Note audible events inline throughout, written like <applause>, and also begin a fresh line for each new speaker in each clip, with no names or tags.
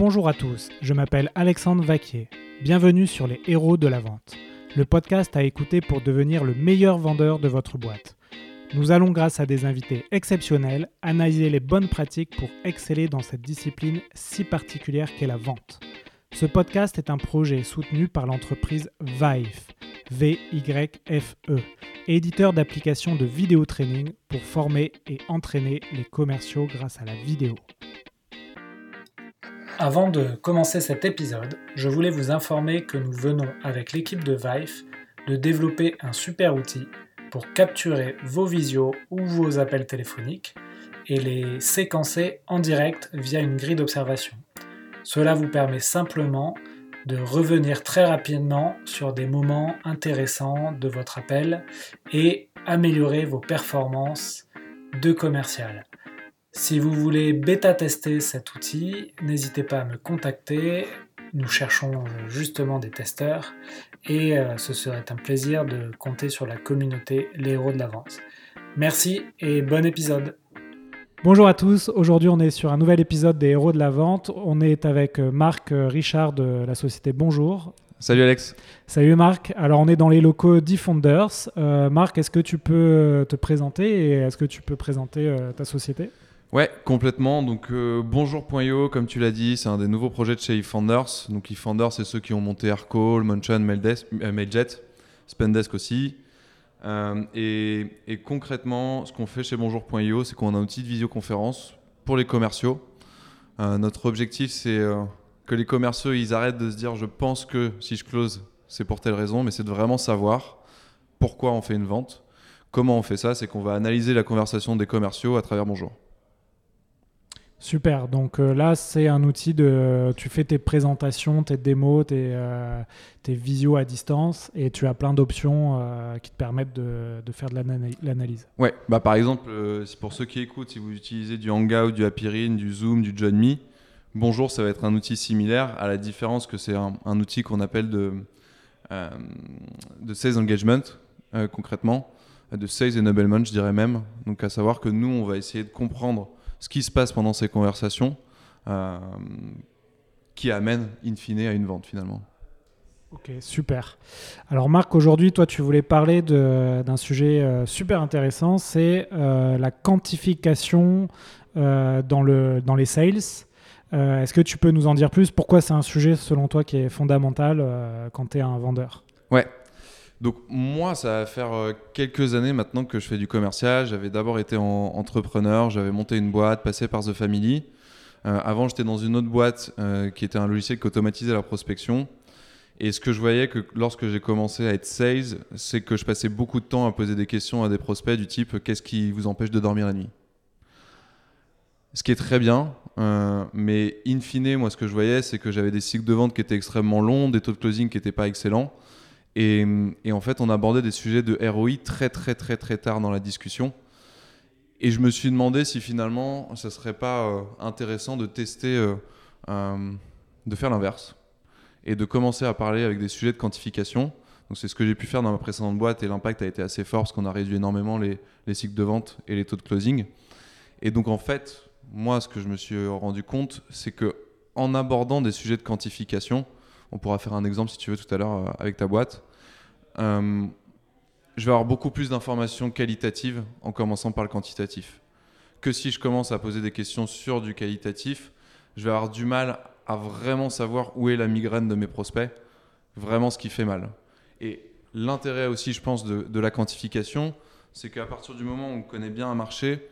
Bonjour à tous, je m'appelle Alexandre Vaquier. Bienvenue sur les héros de la vente, le podcast à écouter pour devenir le meilleur vendeur de votre boîte. Nous allons, grâce à des invités exceptionnels, analyser les bonnes pratiques pour exceller dans cette discipline si particulière qu'est la vente. Ce podcast est un projet soutenu par l'entreprise Vive, V-Y-F-E, éditeur d'applications de vidéo training pour former et entraîner les commerciaux grâce à la vidéo. Avant de commencer cet épisode, je voulais vous informer que nous venons avec l'équipe de Vive de développer un super outil pour capturer vos visios ou vos appels téléphoniques et les séquencer en direct via une grille d'observation. Cela vous permet simplement de revenir très rapidement sur des moments intéressants de votre appel et améliorer vos performances de commercial. Si vous voulez bêta-tester cet outil, n'hésitez pas à me contacter. Nous cherchons justement des testeurs et euh, ce serait un plaisir de compter sur la communauté Les Héros de la Vente. Merci et bon épisode. Bonjour à tous, aujourd'hui on est sur un nouvel épisode des Héros de la Vente. On est avec euh, Marc euh, Richard de la société Bonjour.
Salut Alex.
Salut Marc. Alors on est dans les locaux Defenders. Marc, est-ce que tu peux te présenter et est-ce que tu peux présenter ta société?
Ouais, complètement. Donc euh, bonjour.io, comme tu l'as dit, c'est un des nouveaux projets de chez eFounders. Donc eFounders, c'est ceux qui ont monté Aircall, Motion, euh, Mailjet, Spendesk aussi. Euh, et, concrètement, ce qu'on fait chez bonjour.io, c'est qu'on a un outil de visioconférence pour les commerciaux. notre objectif, c'est que les commerciaux, ils arrêtent de se dire je pense que si je close, c'est pour telle raison, mais c'est de vraiment savoir pourquoi on fait une vente. Comment on fait ça C'est qu'on va analyser la conversation des commerciaux à travers Bonjour.
Super. Donc euh, là, c'est un outil de. Tu fais tes présentations, tes démos, tes, euh, tes visios à distance et tu as plein d'options euh, qui te permettent de, faire de l'analyse.
Ouais. Bah, par exemple, pour ceux qui écoutent, si vous utilisez du Hangout, du Appirin, du Zoom, du JohnMe, Bonjour, ça va être un outil similaire à la différence que c'est un, un, outil qu'on appelle de, de Sales Engagement, concrètement, de Sales Enablement, je dirais même. Donc à savoir que nous, on va essayer de comprendre ce qui se passe pendant ces conversations euh, qui amène in fine à une vente finalement.
Ok, super. Alors Marc, aujourd'hui, toi, tu voulais parler d'un sujet euh, super intéressant, c'est euh, la quantification dans, le, dans les sales. Est-ce que tu peux nous en dire plus? Pourquoi c'est un sujet, selon toi, qui est fondamental quand tu es un vendeur?
Ouais, donc moi, ça va faire euh, quelques années maintenant que je fais du commercial. J'avais d'abord été en entrepreneur, j'avais monté une boîte, passé par The Family. Euh, avant, j'étais dans une autre boîte euh, qui était un logiciel qui automatisait la prospection. Et ce que je voyais que lorsque j'ai commencé à être sales, c'est que je passais beaucoup de temps à poser des questions à des prospects du type qu'est-ce qui vous empêche de dormir la nuit? Ce qui est très bien, mais in fine, moi ce que je voyais, c'est que j'avais des cycles de vente qui étaient extrêmement longs, des taux de closing qui n'étaient pas excellents. Et, en fait, on abordait des sujets de ROI très très très très tard dans la discussion. Et je me suis demandé si finalement, ce serait pas euh, intéressant de tester, euh, euh, de faire l'inverse et de commencer à parler avec des sujets de quantification. Donc c'est ce que j'ai pu faire dans ma précédente boîte et l'impact a été assez fort parce qu'on a réduit énormément les, les, cycles de vente et les taux de closing. Et donc en fait, moi, ce que je me suis rendu compte, c'est que en abordant des sujets de quantification, on pourra faire un exemple si tu veux tout à l'heure euh, avec ta boîte. Euh, je vais avoir beaucoup plus d'informations qualitatives en commençant par le quantitatif. Que si je commence à poser des questions sur du qualitatif, je vais avoir du mal à vraiment savoir où est la migraine de mes prospects, vraiment ce qui fait mal. Et l'intérêt aussi, je pense, de, la quantification, c'est qu'à partir du moment où on connaît bien un marché,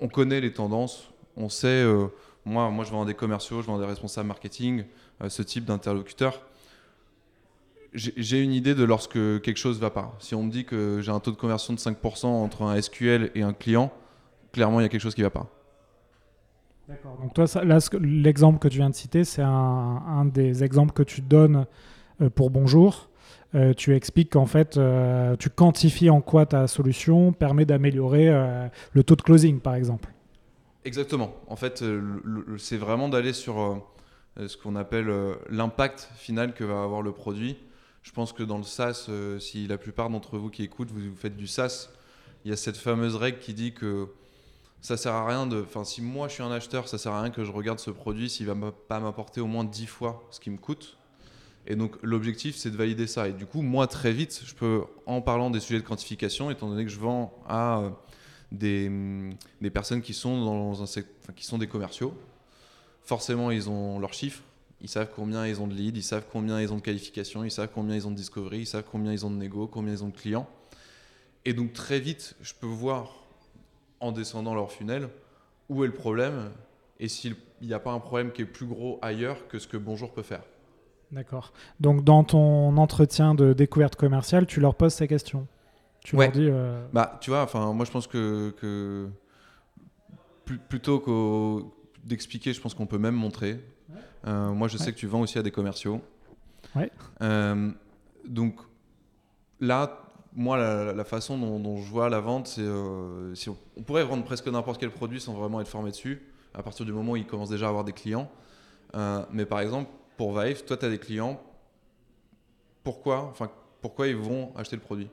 on connaît les tendances, on sait, euh, moi, moi je vends des commerciaux, je vends des responsables marketing, euh, ce type d'interlocuteur, j'ai une idée de lorsque quelque chose va pas. Si on me dit que j'ai un taux de conversion de 5% entre un SQL et un client, clairement, il y a quelque chose qui ne va pas.
D'accord. Donc toi, l'exemple que tu viens de citer, c'est un, des exemples que tu donnes euh, pour Bonjour. Euh, tu expliques qu'en fait, tu quantifies en quoi ta solution permet d'améliorer le taux de closing, par exemple.
Exactement. En fait, c'est vraiment d'aller sur euh, ce qu'on appelle euh, l'impact final que va avoir le produit. Je pense que dans le SaaS, euh, si la plupart d'entre vous qui écoutent, vous, faites du SaaS, il y a cette fameuse règle qui dit que ça sert à rien de. Enfin, si moi je suis un acheteur, ça sert à rien que je regarde ce produit s'il va pas m'apporter au moins 10 fois ce qui me coûte. Et donc l'objectif c'est de valider ça. Et du coup, moi très vite, je peux, en parlant des sujets de quantification, étant donné que je vends à euh, des, des, personnes qui sont, dans un, qui sont des commerciaux, forcément ils ont leurs chiffres, ils savent combien ils ont de leads, ils savent combien ils ont de qualifications, ils savent combien ils ont de discovery, ils savent combien ils ont de négo, combien ils ont de clients. Et donc très vite, je peux voir en descendant leur funnel où est le problème et s'il n'y a pas un problème qui est plus gros ailleurs que ce que Bonjour peut faire.
D'accord. Donc dans ton entretien de découverte commerciale, tu leur poses ces questions. Tu leur dis. Euh,
bah, tu vois, enfin, moi je pense que, que plutôt que d'expliquer, je pense qu'on peut même montrer. Euh, moi, je sais que tu vends aussi à des commerciaux.
Ouais.
Euh, donc là, moi, la, façon dont, je vois la vente, c'est euh, si on, pourrait vendre presque n'importe quel produit sans vraiment être formé dessus, à partir du moment où il commence déjà à avoir des clients. Mais par exemple, pour Vive, toi, tu as des clients. Pourquoi, enfin, pourquoi ils vont acheter le produit?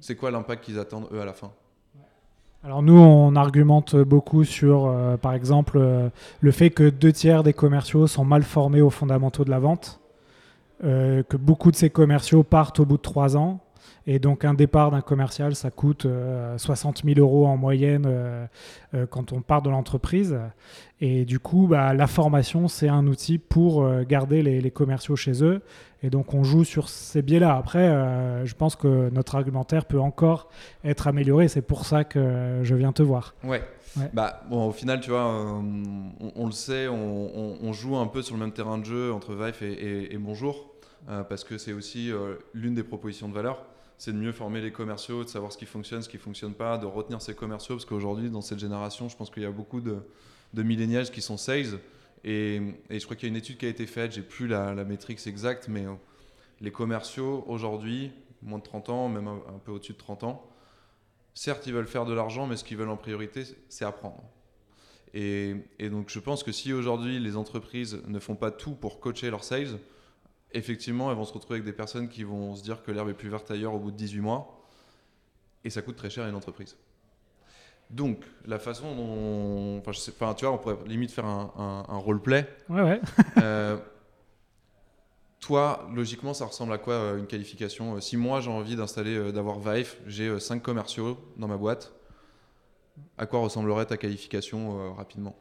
C'est quoi l'impact qu'ils attendent, eux, à la fin
alors nous, on argumente beaucoup sur, euh, par exemple, le fait que deux tiers des commerciaux sont mal formés aux fondamentaux de la vente, que beaucoup de ces commerciaux partent au bout de trois ans, et donc un départ d'un commercial, ça coûte 60 euh, 000 euros en moyenne euh, euh, quand on part de l'entreprise. Et du coup, bah, la formation, c'est un outil pour garder les, commerciaux chez eux. Et donc on joue sur ces biais-là. Après, je pense que notre argumentaire peut encore être amélioré. C'est pour ça que je viens te voir.
Ouais. Bah, bon, au final, tu vois, on, le sait, on, joue un peu sur le même terrain de jeu entre Vive et, Bonjour, parce que c'est aussi l'une des propositions de valeur c'est de mieux former les commerciaux, de savoir ce qui fonctionne, ce qui ne fonctionne pas, de retenir ces commerciaux, parce qu'aujourd'hui, dans cette génération, je pense qu'il y a beaucoup de, de millennials qui sont sales. Et, je crois qu'il y a une étude qui a été faite, j'ai plus la, la métrique exacte, mais euh, les commerciaux, aujourd'hui, moins de 30 ans, même un, peu au-dessus de 30 ans, certes, ils veulent faire de l'argent, mais ce qu'ils veulent en priorité, c'est apprendre. Et, donc, je pense que si aujourd'hui, les entreprises ne font pas tout pour coacher leurs sales, effectivement, elles vont se retrouver avec des personnes qui vont se dire que l'herbe est plus verte ailleurs au bout de 18 mois. Et ça coûte très cher à une entreprise. Donc, la façon dont. Enfin, je sais, enfin tu vois, on pourrait limite faire un, un, roleplay.
Ouais, ouais. <laughs>
Euh, toi, logiquement, ça ressemble à quoi euh, une qualification Si moi j'ai envie d'installer, euh, d'avoir Vive, j'ai 5 commerciaux dans ma boîte, à quoi ressemblerait ta qualification rapidement?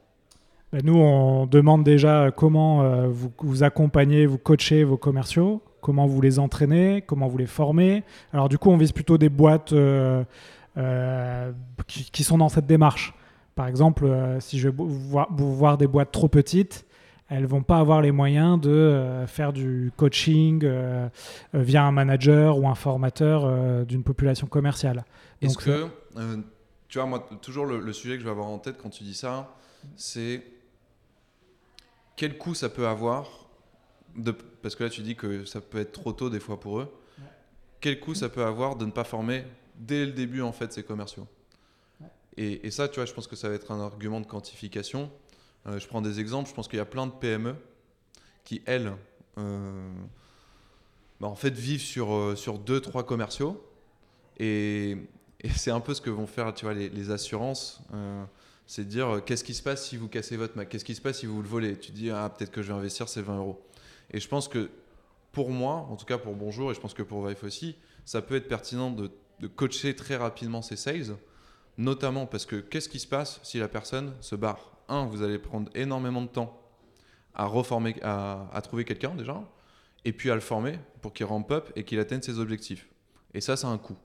Ben, nous, on demande déjà comment euh, vous, vous, accompagnez, vous coachez vos commerciaux, comment vous les entraînez, comment vous les formez. Alors du coup, on vise plutôt des boîtes euh, euh, qui, sont dans cette démarche. Par exemple, si je vais voir, voir, des boîtes trop petites, elles vont pas avoir les moyens de faire du coaching via un manager ou un formateur d'une population commerciale.
Est-ce que, tu vois, moi, toujours le, le, sujet que je vais avoir en tête quand tu dis ça, c'est quel coût ça peut avoir de, Parce que là, tu dis que ça peut être trop tôt des fois pour eux. Quel coût ça peut avoir de ne pas former dès le début en fait ces commerciaux? Et, ça, tu vois, je pense que ça va être un argument de quantification. Euh, je prends des exemples. Je pense qu'il y a plein de PME qui, elles, euh, bah, en fait, vivent sur, euh, sur deux, trois commerciaux. Et, c'est un peu ce que vont faire, tu vois, les, les assurances c'est de dire euh, qu'est-ce qui se passe si vous cassez votre Mac, qu'est-ce qui se passe si vous le volez? Tu dis ah peut-être que je vais investir ces 20 euros. Et je pense que pour moi, en tout cas pour Bonjour et je pense que pour Vive aussi, ça peut être pertinent de, coacher très rapidement ces sales, notamment parce que qu'est-ce qui se passe si la personne se barre? Un, vous allez prendre énormément de temps à reformer, à, trouver quelqu'un déjà, et puis à le former pour qu'il rampe up et qu'il atteigne ses objectifs. Et ça, c'est un coût.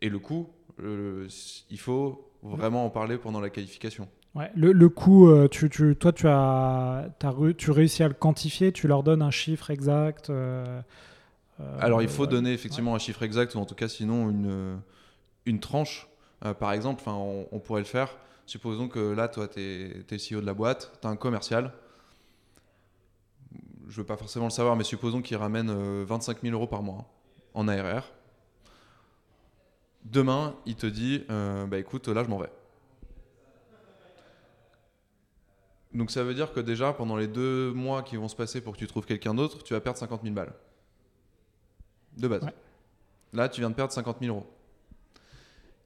Et le coût, il faut vraiment en parler pendant la qualification.
Ouais, le, le coût, euh, tu, tu, toi, tu as, as, tu réussis à le quantifier, tu leur donnes un chiffre exact euh,
euh, Alors, il faut donner effectivement un chiffre exact, ou en tout cas, sinon, une, une tranche. par exemple, on, on pourrait le faire. Supposons que là, toi, tu es, es, CEO de la boîte, tu as un commercial. Je ne veux pas forcément le savoir, mais supposons qu'il ramène 25 000 euros par mois en ARR. Demain, il te dit euh, Bah écoute, là, je m'en vais. Donc ça veut dire que déjà, pendant les deux mois qui vont se passer pour que tu trouves quelqu'un d'autre, tu vas perdre 50 000 balles. De base. Là, tu viens de perdre 50 000 euros.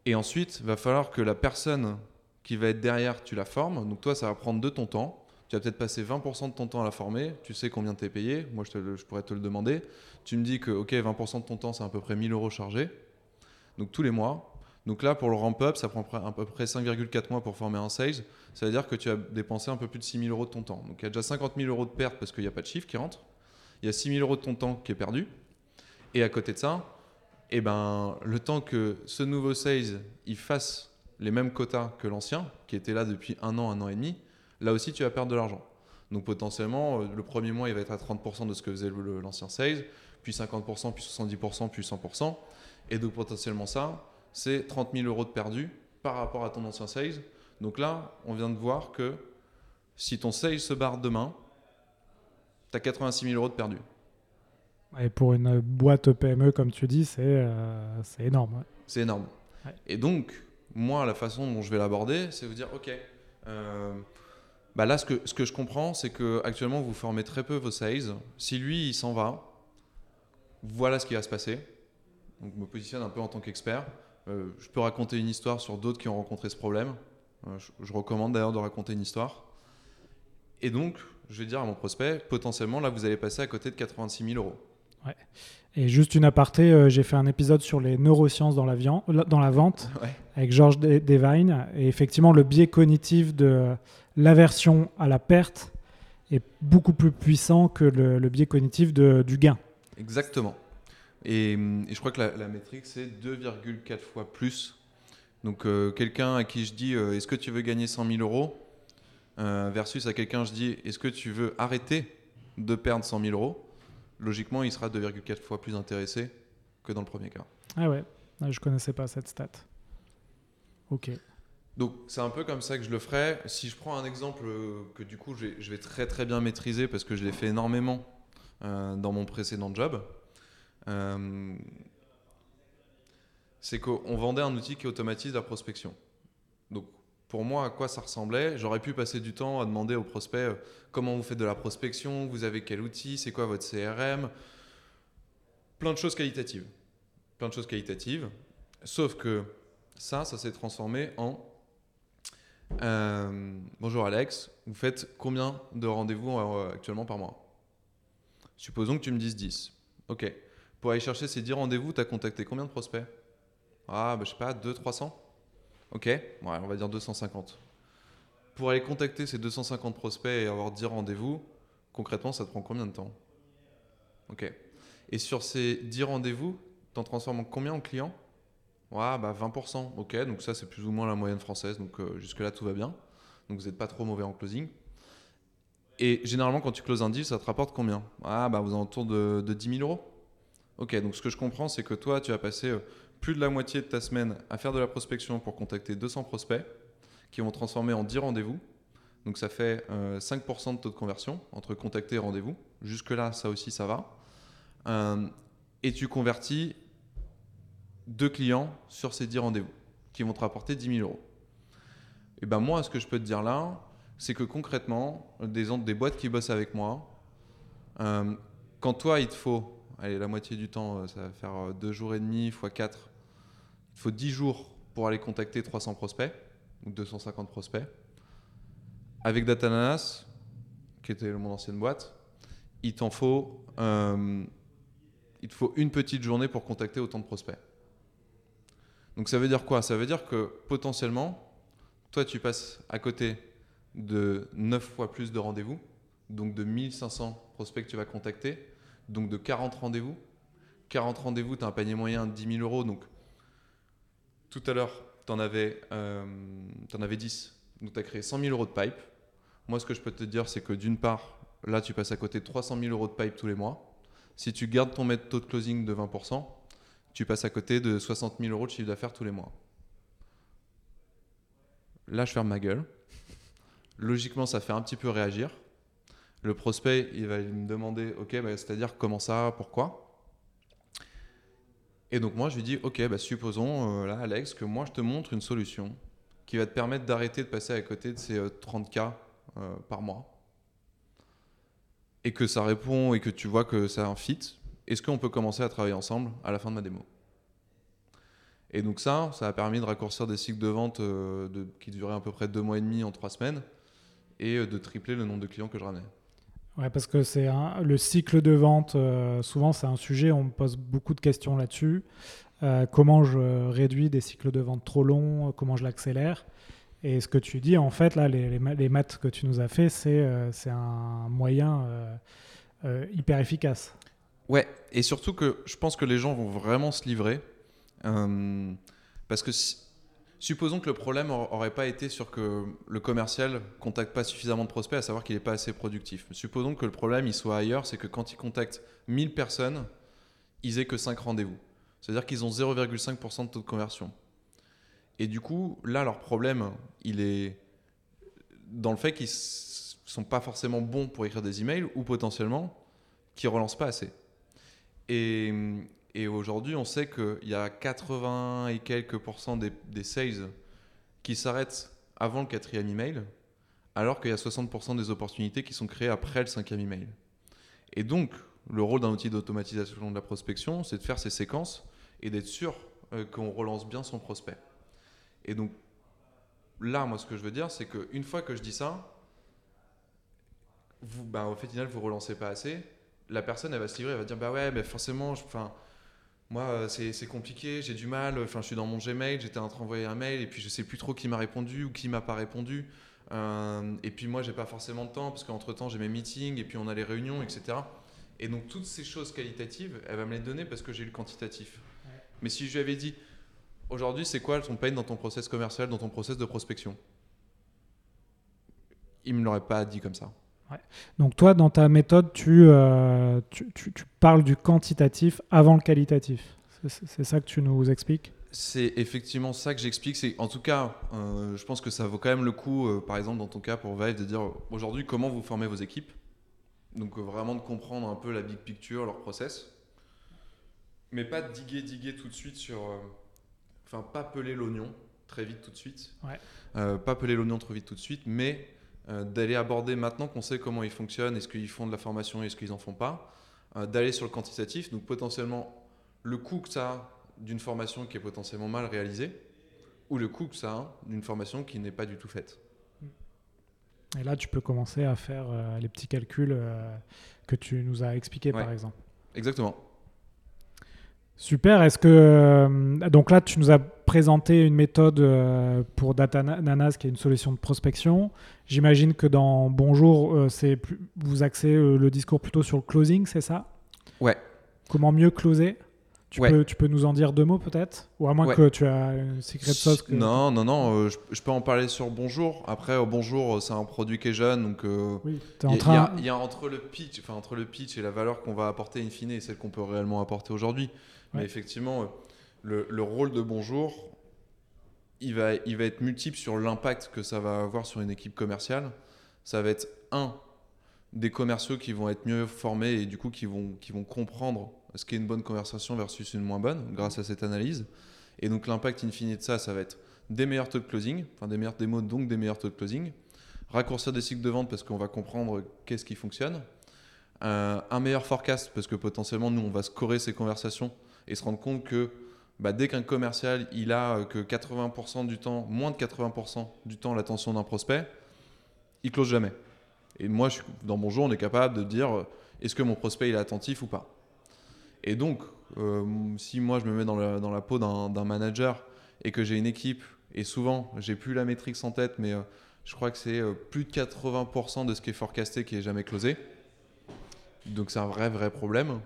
Et ensuite, il va falloir que la personne qui va être derrière, tu la formes. Donc toi, ça va prendre de ton temps. Tu vas peut-être passer 20% de ton temps à la former. Tu sais combien tu es payé. Moi, je, je, pourrais te le demander. Tu me dis que, OK, 20% de ton temps, c'est à peu près 1000 euros chargés. Donc tous les mois. Donc là, pour le ramp-up, ça prend à peu près 5,4 mois pour former un sales. Ça veut dire que tu as dépensé un peu plus de 6 000 euros de ton temps. Donc il y a déjà 50 000 euros de perte parce qu'il n'y a pas de chiffre qui rentre. Il y a 6 000 euros de ton temps qui est perdu. Et à côté de ça, eh ben, le temps que ce nouveau sales il fasse les mêmes quotas que l'ancien, qui était là depuis un an, un an et demi, là aussi tu vas perdre de l'argent. Donc potentiellement, euh, le premier mois, il va être à 30% de ce que faisait l'ancien sales, puis 50%, puis 70%, puis 100%. Et donc potentiellement ça, c'est 30 000 euros de perdu par rapport à ton ancien sales. Donc là, on vient de voir que si ton sales se barre demain, tu as 86 000 euros de perdu.
Et pour une boîte PME, comme tu dis, c'est euh, énorme.
C'est énorme. Et donc, moi, la façon dont je vais l'aborder, c'est vous dire, OK, euh, bah là, ce que, ce que je comprends, c'est que actuellement vous formez très peu vos sales. Si lui, il s'en va, voilà ce qui va se passer. Donc, je me positionne un peu en tant qu'expert. Euh, je peux raconter une histoire sur d'autres qui ont rencontré ce problème. je, je, recommande d'ailleurs de raconter une histoire. Et donc, je vais dire à mon prospect, potentiellement, là, vous allez passer à côté de 86 000 euros.
Et juste une aparté, euh, j'ai fait un épisode sur les neurosciences dans la, dans la vente <laughs> avec Georges Devine. Et effectivement, le biais cognitif de l'aversion à la perte est beaucoup plus puissant que le, biais cognitif de, du gain.
Exactement. Et, je crois que la, métrique, c'est 2,4 fois plus. Donc, euh, quelqu'un à qui je dis euh, Est-ce que tu veux gagner 100 000 euros versus à quelqu'un, je dis Est-ce que tu veux arrêter de perdre 100 000 euros logiquement, il sera 2,4 fois plus intéressé que dans le premier cas.
Ah ouais, ah, je connaissais pas cette stat. Ok.
Donc c'est un peu comme ça que je le ferai. Si je prends un exemple euh, que du coup je vais, très très bien maîtriser parce que je l'ai fait énormément euh, dans mon précédent job, euh, c'est qu'on vendait un outil qui automatise la prospection. Donc pour moi à quoi ça ressemblait? J'aurais pu passer du temps à demander aux prospects euh, comment vous faites de la prospection, vous avez quel outil, c'est quoi votre CRM. Plein de choses qualitatives. Plein de choses qualitatives. Sauf que ça, ça s'est transformé en euh, Bonjour Alex, vous faites combien de rendez-vous actuellement par mois? Supposons que tu me dises 10. Ok. Pour aller chercher ces 10 rendez-vous, tu as contacté combien de prospects? Ah, bah, je sais pas, 200, 300 Ok, on va dire 250. Pour aller contacter ces 250 prospects et avoir 10 rendez-vous, concrètement, ça te prend combien de temps? Ok. Et sur ces 10 rendez-vous, tu en transformes en combien en clients? Ouais, bah 20%. Ok, donc ça, c'est plus ou moins la moyenne française. Donc euh, jusque-là, tout va bien. Donc vous n'êtes pas trop mauvais en closing. Et généralement, quand tu closes un deal, ça te rapporte combien? Ah, bah vous autour de, de 10 000 euros. Ok, donc ce que je comprends, c'est que toi, tu as passé euh, plus de la moitié de ta semaine à faire de la prospection pour contacter 200 prospects qui vont transformer en 10 rendez-vous. Donc ça fait 5% euh, de taux de conversion entre contacter et rendez-vous. Jusque-là, ça aussi, ça va. Euh, et tu convertis deux clients sur ces 10 rendez-vous qui vont te rapporter 10 000 euros. Et ben moi, ce que je peux te dire là, c'est que concrètement, des, des boîtes qui bossent avec moi, quand toi, il te faut, la moitié du temps, ça va faire deux jours et demi fois 4, il faut 10 jours pour aller contacter 300 prospects ou 250 prospects. Avec Datananas, qui était mon ancienne boîte, il t'en faut, euh, il te faut une petite journée pour contacter autant de prospects. Donc ça veut dire quoi? Ça veut dire que potentiellement, toi tu passes à côté de 9 fois plus de rendez-vous, donc de 1500 prospects que tu vas contacter, donc de 40 rendez-vous. 40 rendez-vous, tu as un panier moyen de 10 000 euros, tout à l'heure, tu en, avais, euh, en avais 10. Donc tu as créé 100 000 euros de pipe. Moi, ce que je peux te dire, c'est que d'une part, là, tu passes à côté de 300 000 euros de pipe tous les mois. Si tu gardes ton taux de closing de 20%, tu passes à côté de 60 000 euros de chiffre d'affaires tous les mois. Là, je ferme ma gueule. Logiquement, ça fait un petit peu réagir. Le prospect, il va me demander, OK, bah, c'est-à-dire comment ça, pourquoi? Et donc moi, je lui dis, ok, bah, supposons, euh, là, Alex, que moi, je te montre une solution qui va te permettre d'arrêter de passer à côté de ces 30K euh, euh, par mois. Et que ça répond et que tu vois que ça a un fit. Est-ce qu'on peut commencer à travailler ensemble à la fin de ma démo? Et donc ça, ça a permis de raccourcir des cycles de vente qui duraient à peu près deux mois et demi en trois semaines et de tripler le nombre de clients que je ramenais.
Ouais, parce que c'est le cycle de vente, euh, souvent c'est un sujet, on me pose beaucoup de questions là-dessus. comment je réduis des cycles de vente trop longs, comment je l'accélère? Et ce que tu dis, en fait, là, les, maths que tu nous as fait, c'est un moyen hyper efficace.
Ouais, et surtout que je pense que les gens vont vraiment se livrer. Euh, parce que supposons que le problème n'aurait pas été sur que le commercial contacte pas suffisamment de prospects, à savoir qu'il n'est pas assez productif. Supposons que le problème il soit ailleurs, c'est que quand il contacte 1000 personnes, ils aient que 5 rendez-vous. C'est-à-dire qu'ils ont 0,5% de taux de conversion. Et du coup, là, leur problème, il est dans le fait qu'ils sont pas forcément bons pour écrire des emails ou potentiellement qu'ils relancent pas assez. Et, et aujourd'hui, on sait qu'il y a 80 et quelques pourcents des, des sales qui s'arrêtent avant le quatrième email, alors qu'il y a 60% des opportunités qui sont créées après le cinquième email. Et donc, le rôle d'un outil d'automatisation de la prospection, c'est de faire ces séquences et d'être sûr euh, qu'on relance bien son prospect. Et donc, là, moi, ce que je veux dire, c'est qu'une fois que je dis ça, vous, ben, au final, vous relancez pas assez la personne, elle va se livrer, elle va dire Bah ouais, mais forcément, enfin, moi, euh, c'est compliqué, j'ai du mal, enfin, je suis dans mon Gmail, j'étais en train d'envoyer un mail, et puis je sais plus trop qui m'a répondu ou qui m'a pas répondu. Euh, et puis moi, j'ai pas forcément de temps, parce qu'entre temps, j'ai mes meetings, et puis on a les réunions, etc. Et donc, toutes ces choses qualitatives, elle va me les donner parce que j'ai le quantitatif. Mais si je lui avais dit Aujourd'hui, c'est quoi ton pain dans ton process commercial, dans ton process de prospection? Il me l'aurait pas dit comme ça.
Donc toi, dans ta méthode, euh, tu, tu, tu, parles du quantitatif avant le qualitatif. C'est ça que tu nous expliques?
C'est effectivement ça que j'explique. C'est en tout cas, euh, je pense que ça vaut quand même le coup, euh, par exemple dans ton cas pour Vive, de dire aujourd'hui comment vous formez vos équipes? Donc vraiment de comprendre un peu la big picture, leur process. Mais pas diguer, diguer tout de suite sur... Enfin, pas peler l'oignon très vite tout de suite. Ouais. pas peler l'oignon trop vite tout de suite, mais d'aller aborder maintenant qu'on sait comment ils fonctionnent, est-ce qu'ils font de la formation, est-ce qu'ils n'en font pas, euh, d'aller sur le quantitatif, donc potentiellement le coût que ça a d'une formation qui est potentiellement mal réalisée, ou le coût que ça a d'une formation qui n'est pas du tout faite.
Et là, tu peux commencer à faire euh, les petits calculs que tu nous as expliqués, par exemple.
Exactement.
Super. Est-ce que euh, donc là tu nous as présenté une méthode euh, pour Data Nanas qui est une solution de prospection. J'imagine que dans Bonjour, euh, c'est vous axez le discours plutôt sur le closing, c'est ça?
Ouais.
Comment mieux closer? Tu, peux, tu peux nous en dire deux mots peut-être? Ou à moins que tu as une secret sauce que...
Non, non, non, je, peux en parler sur Bonjour. Après, Bonjour, c'est un produit qui est jeune, donc oui, es en train... il y, a entre le pitch, enfin entre le pitch et la valeur qu'on va apporter in fine et celle qu'on peut réellement apporter aujourd'hui. Mais effectivement, le, le, rôle de Bonjour, il va, il va être multiple sur l'impact que ça va avoir sur une équipe commerciale. Ça va être un des commerciaux qui vont être mieux formés et du coup qui vont, qui vont comprendre ce qu'est une bonne conversation versus une moins bonne grâce à cette analyse. Et donc l'impact in fine de ça, ça va être des meilleurs taux de closing, enfin des meilleurs démos, donc des meilleurs taux de closing, raccourcir des cycles de vente parce qu'on va comprendre qu'est-ce qui fonctionne, euh, un meilleur forecast parce que potentiellement nous on va scorer ces conversations et se rendre compte que bah, dès qu'un commercial il a euh, que 80% du temps, moins de 80% du temps l'attention d'un prospect, il close jamais. Et moi, dans mon jeu, on est capable de dire euh, est-ce que mon prospect il est attentif ou pas? Et donc, euh, si moi je me mets dans la, dans la peau d'un manager et que j'ai une équipe, et souvent, j'ai plus la métrique en tête, mais je crois que c'est plus de 80% de ce qui est forecasté qui est jamais closé. Donc c'est un vrai, vrai problème.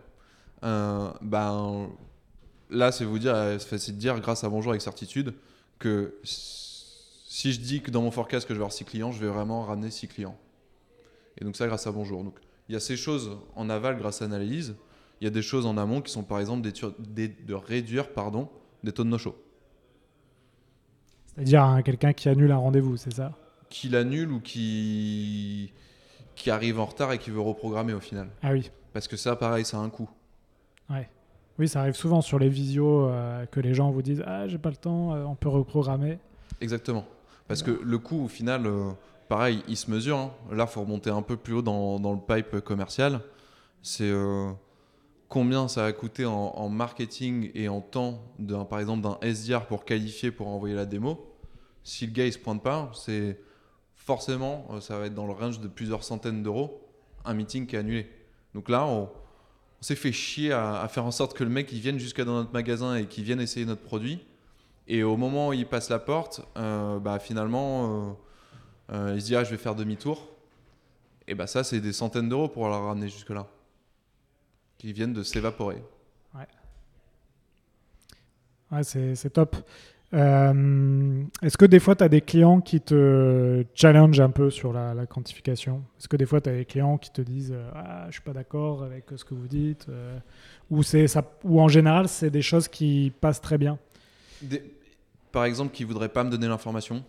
ben, là, c'est vous dire, euh, c'est facile de dire, grâce à Bonjour avec certitude, que si je dis que dans mon forecast que je vais avoir 6 clients, je vais vraiment ramener 6 clients. Et donc ça, grâce à Bonjour. Donc il y a ces choses en aval grâce à l'analyse. Il y a des choses en amont qui sont par exemple de réduire pardon, des taux de no-show.
C'est-à-dire hein, quelqu'un qui annule un rendez-vous, c'est ça?
Qui l'annule ou qui... qui arrive en retard et qui veut reprogrammer au final.
Ah oui.
Parce que ça, pareil, ça a un coût.
Ouais. Oui, ça arrive souvent sur les visios euh, que les gens vous disent Ah, j'ai pas le temps, euh, on peut reprogrammer.
Exactement. Parce que le coût, au final, euh, pareil, il se mesure. Hein. Là, il faut remonter un peu plus haut dans, dans le pipe commercial. C'est combien ça a coûté en, marketing et en temps, par exemple d'un SDR pour qualifier, pour envoyer la démo, si le gars il se pointe pas, c'est forcément, ça va être dans le range de plusieurs centaines d'euros, un meeting qui est annulé. Donc là, on, s'est fait chier à, faire en sorte que le mec il vienne jusqu'à dans notre magasin et qu'il vienne essayer notre produit. Et au moment où il passe la porte, euh, bah, finalement, euh, il se dit ah, je vais faire demi-tour. Et bah ça, c'est des centaines d'euros pour la ramener jusque-là qui viennent de s'évaporer.
Ouais, ouais c'est top. Euh, est-ce que des fois, tu as des clients qui te challenge un peu sur la, quantification? Est-ce que des fois, tu as des clients qui te disent ah, Je suis pas d'accord avec ce que vous dites euh, ou, ça, ou en général, c'est des choses qui passent très bien
Par exemple, qui voudraient pas me donner l'information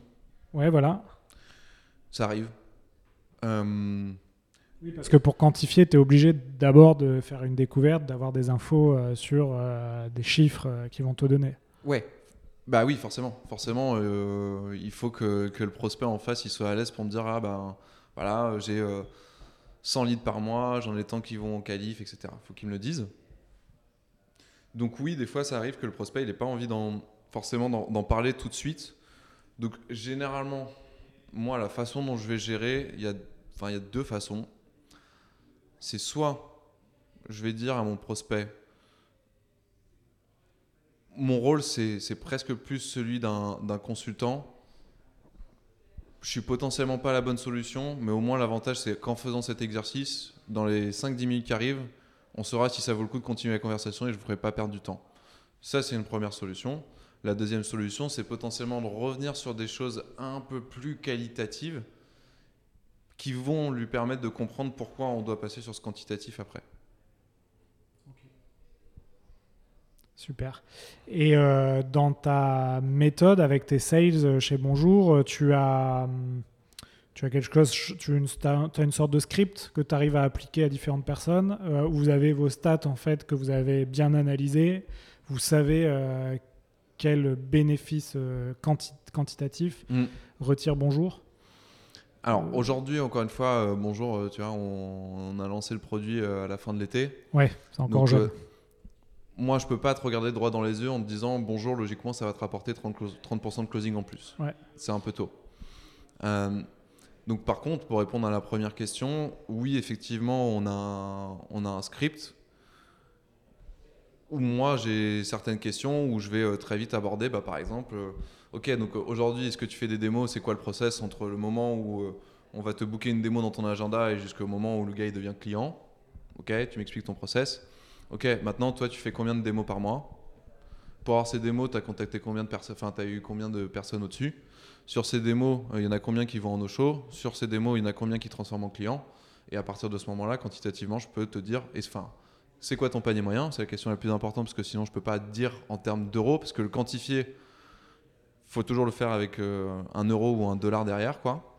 Ouais, voilà.
Ça arrive. Euh,
oui, parce que pour quantifier, tu es obligé d'abord de faire une découverte, d'avoir des infos euh, sur euh, des chiffres euh, qui vont te donner.
Ouais. Bah oui, forcément. Forcément, il faut que, le prospect en face il soit à l'aise pour me dire Ah ben voilà, j'ai 100 litres par mois, j'en ai tant qui vont en qualif, etc. Il faut qu'il me le dise. Donc oui, des fois, ça arrive que le prospect il n'ait pas envie d'en, forcément d'en parler tout de suite. Donc généralement, moi, la façon dont je vais gérer, il y a, enfin, il y a deux façons c'est soit je vais dire à mon prospect, mon rôle c'est presque plus celui d'un consultant. Je suis potentiellement pas la bonne solution, mais au moins l'avantage c'est qu'en faisant cet exercice, dans les 5-10 minutes qui arrivent, on saura si ça vaut le coup de continuer la conversation et je ne ferai pas perdre du temps. Ça, c'est une première solution. La deuxième solution, c'est potentiellement de revenir sur des choses un peu plus qualitatives qui vont lui permettre de comprendre pourquoi on doit passer sur ce quantitatif après.
Super. Et euh, dans ta méthode avec tes sales euh, chez Bonjour, euh, tu as, hum, tu as quelque chose, tu as une, sorte de script que tu arrives à appliquer à différentes personnes. vous avez vos stats en fait que vous avez bien analysés. Vous savez quel bénéfice quantitatif mm. retire Bonjour?
Alors aujourd'hui, encore une fois, euh, bonjour, euh, tu vois, on, a lancé le produit euh, à la fin de l'été.
Ouais, c'est encore jeune.
Moi, je peux pas te regarder droit dans les yeux en te disant bonjour, logiquement, ça va te rapporter 30%, de closing en plus.
Ouais.
C'est un peu tôt. donc par contre, pour répondre à la première question, oui, effectivement, on a, on a un script où moi j'ai certaines questions où je vais très vite aborder, bah, par exemple ok, donc euh, aujourd'hui, est-ce que tu fais des démos? C'est quoi le process entre le moment où euh, on va te booker une démo dans ton agenda et jusqu'au moment où le gars il devient client? Ok, tu m'expliques ton process. Ok, maintenant, toi, tu fais combien de démos par mois Pour avoir ces démos, tu as contacté combien de personnes Enfin, tu as eu combien de personnes au-dessus Sur ces démos, euh, il y en a combien qui vont en no-show Sur ces démos, il y en a combien qui transforment en client Et à partir de ce moment-là, quantitativement, je peux te dire, enfin, c'est quoi ton panier moyen? C'est la question la plus importante parce que sinon, je peux pas te dire en termes d'euros parce que le quantifier, faut toujours le faire avec euh, un euro ou un dollar derrière, quoi.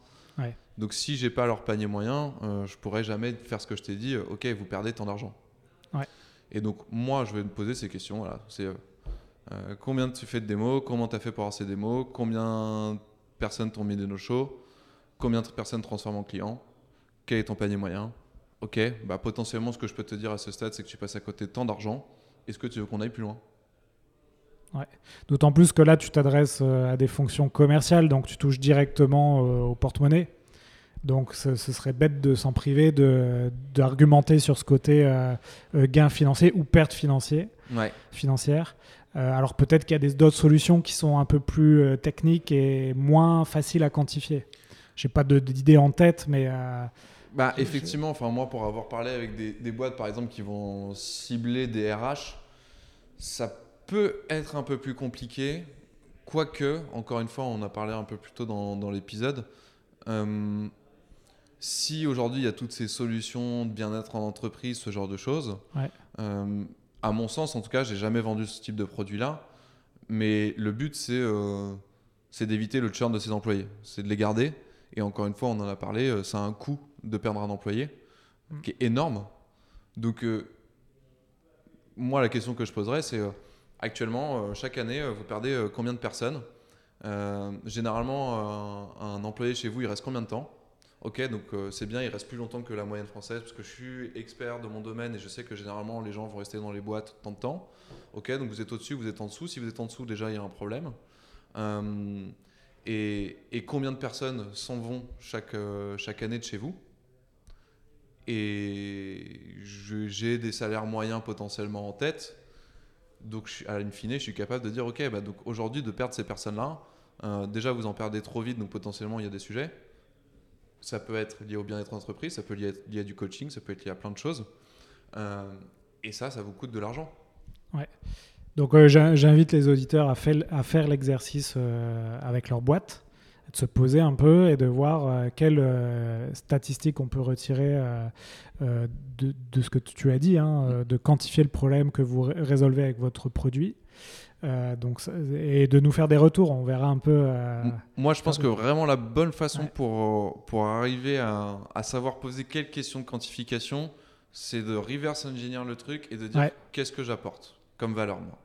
Donc si j'ai pas leur panier moyen, euh, je pourrais jamais faire ce que je t'ai dit. Euh, ok, vous perdez tant d'argent. Et donc moi, je vais me poser ces questions. Voilà, c'est combien tu fais de démos, comment tu as fait pour avoir ces démos, combien de personnes t'ont mis des no-shows, combien de personnes transforment en clients, quel est ton panier moyen? Ok, bah potentiellement ce que je peux te dire à ce stade, c'est que tu passes à côté de tant d'argent. Est-ce que tu veux qu'on aille plus loin?
D'autant plus que là, tu t'adresses euh, à des fonctions commerciales, donc tu touches directement euh, au porte-monnaie. Donc ce, serait bête de s'en priver, d'argumenter sur ce côté euh, gain financier ou perte financier, financière. alors peut-être qu'il y a d'autres solutions qui sont un peu plus techniques et moins faciles à quantifier. J'ai pas d'idée en tête, mais...
bah, effectivement, enfin moi pour avoir parlé avec des, des, boîtes par exemple qui vont cibler des RH, ça peut être un peu plus compliqué, quoique, encore une fois, on a parlé un peu plus tôt dans, l'épisode. Euh, si aujourd'hui il y a toutes ces solutions de bien-être en entreprise, ce genre de choses, euh, à mon sens, en tout cas, j'ai jamais vendu ce type de produit-là. Mais le but, c'est euh, d'éviter le churn de ses employés, c'est de les garder. Et encore une fois, on en a parlé, ça a un coût de perdre un employé mm. qui est énorme. Donc, moi, la question que je poserais, c'est Actuellement, euh, chaque année, euh, vous perdez euh, combien de personnes? Généralement, un, employé chez vous, il reste combien de temps? Ok, donc euh, c'est bien, il reste plus longtemps que la moyenne française parce que je suis expert de mon domaine et je sais que généralement les gens vont rester dans les boîtes tant de temps. Ok, donc vous êtes au-dessus, vous êtes en dessous. Si vous êtes en dessous, déjà il y a un problème. Euh, et, combien de personnes s'en vont chaque, euh, chaque année de chez vous? Et j'ai des salaires moyens potentiellement en tête. Donc je à une fine, je suis capable de dire ok, bah, donc aujourd'hui de perdre ces personnes-là, déjà vous en perdez trop vite, donc potentiellement il y a des sujets. Ça peut être lié au bien-être d'entreprise, ça peut être lié à du coaching, ça peut être lié à plein de choses. Euh, et ça, ça vous coûte de l'argent.
Donc euh, j'in- j'invite les auditeurs à, fait- à faire l'exercice euh, avec leur boîte, de se poser un peu et de voir quelles statistiques on peut retirer de, de ce que tu as dit, hein, de quantifier le problème que vous ré- résolvez avec votre produit. Euh, donc, et de nous faire des retours, on verra un peu. euh,
Moi, je pense que vraiment la bonne façon
Ouais.
pour, pour arriver à, à savoir poser quelques questions de quantification, c'est de reverse engineer le truc et de dire
Ouais.
qu'est-ce que j'apporte comme valeur, moi?